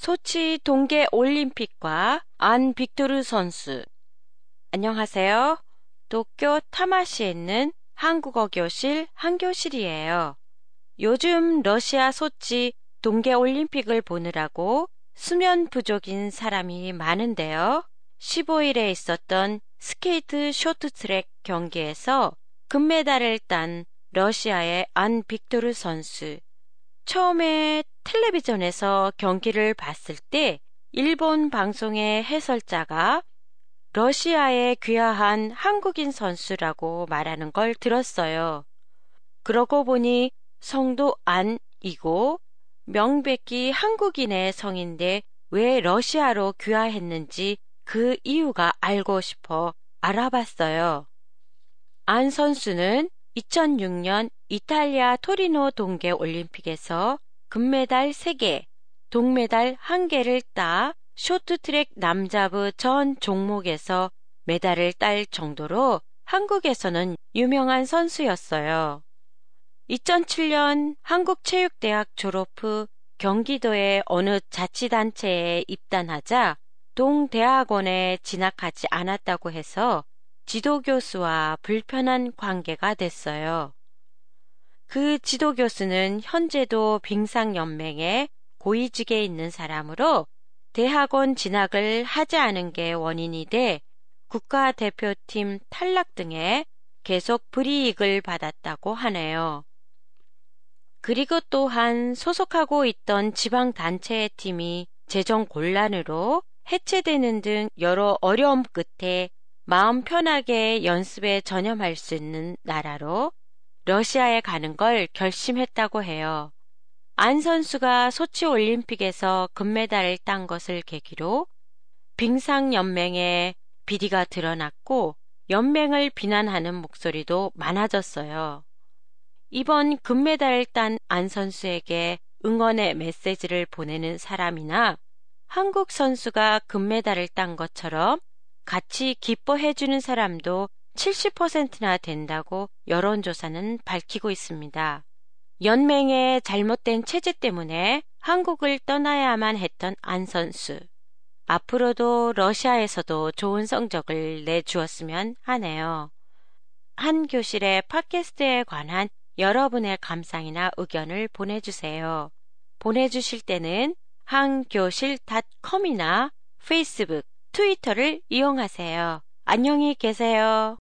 소치 동계 올림픽과 안 빅토르 선수. 안녕하세요. 도쿄 타마시에 있는 한국어 교실 한교실이에요. 요즘 러시아 소치 동계 올림픽을 보느라고 수면 부족인 사람이 많은데요. 15일에 있었던 스케이트 쇼트트랙 경기에서 금메달을 딴 러시아의 안 빅토르 선수. 처음에 텔레비전에서 경기를 봤을 때 일본 방송의 해설자가 러시아에 귀화한 한국인 선수라고 말하는 걸 들었어요. 그러고 보니 성도 안이고 명백히 한국인의 성인데 왜 러시아로 귀화했는지 그 이유가 알고 싶어 알아봤어요. 안 선수는 2006년 이탈리아 토리노 동계 올림픽에서 금메달 3개, 동메달 1개를 따 쇼트트랙 남자부 전 종목에서 메달을 딸 정도로 한국에서는 유명한 선수였어요. 2007년 한국체육대학 졸업 후 경기도의 어느 자치단체에 입단하자 동대학원에 진학하지 않았다고 해서 지도교수와 불편한 관계가 됐어요. 그 지도 교수는 현재도 빙상연맹에 고위직에 있는 사람으로 대학원 진학을 하지 않은 게 원인이 돼 국가대표팀 탈락 등에 계속 불이익을 받았다고 하네요. 그리고 또한 소속하고 있던 지방단체의 팀이 재정 곤란으로 해체되는 등 여러 어려움 끝에 마음 편하게 연습에 전념할 수 있는 나라로 러시아에 가는 걸 결심했다고 해요. 안 선수가 소치 올림픽에서 금메달을 딴 것을 계기로 빙상연맹에 비리가 드러났고 연맹을 비난하는 목소리도 많아졌어요. 이번 금메달을 딴 안 선수에게 응원의 메시지를 보내는 사람이나 한국 선수가 금메달을 딴 것처럼 같이 기뻐해주는 사람도 70%나 된다고 여론조사는 밝히고 있습니다. 연맹의 잘못된 체제 때문에 한국을 떠나야만 했던 안 선수. 앞으로도 러시아에서도 좋은 성적을 내주었으면 하네요. 한 교실의 팟캐스트에 관한 여러분의 감상이나 의견을 보내주세요. 보내주실 때는 한교실닷컴이나 페이스북, 트위터를 이용하세요. 안녕히 계세요.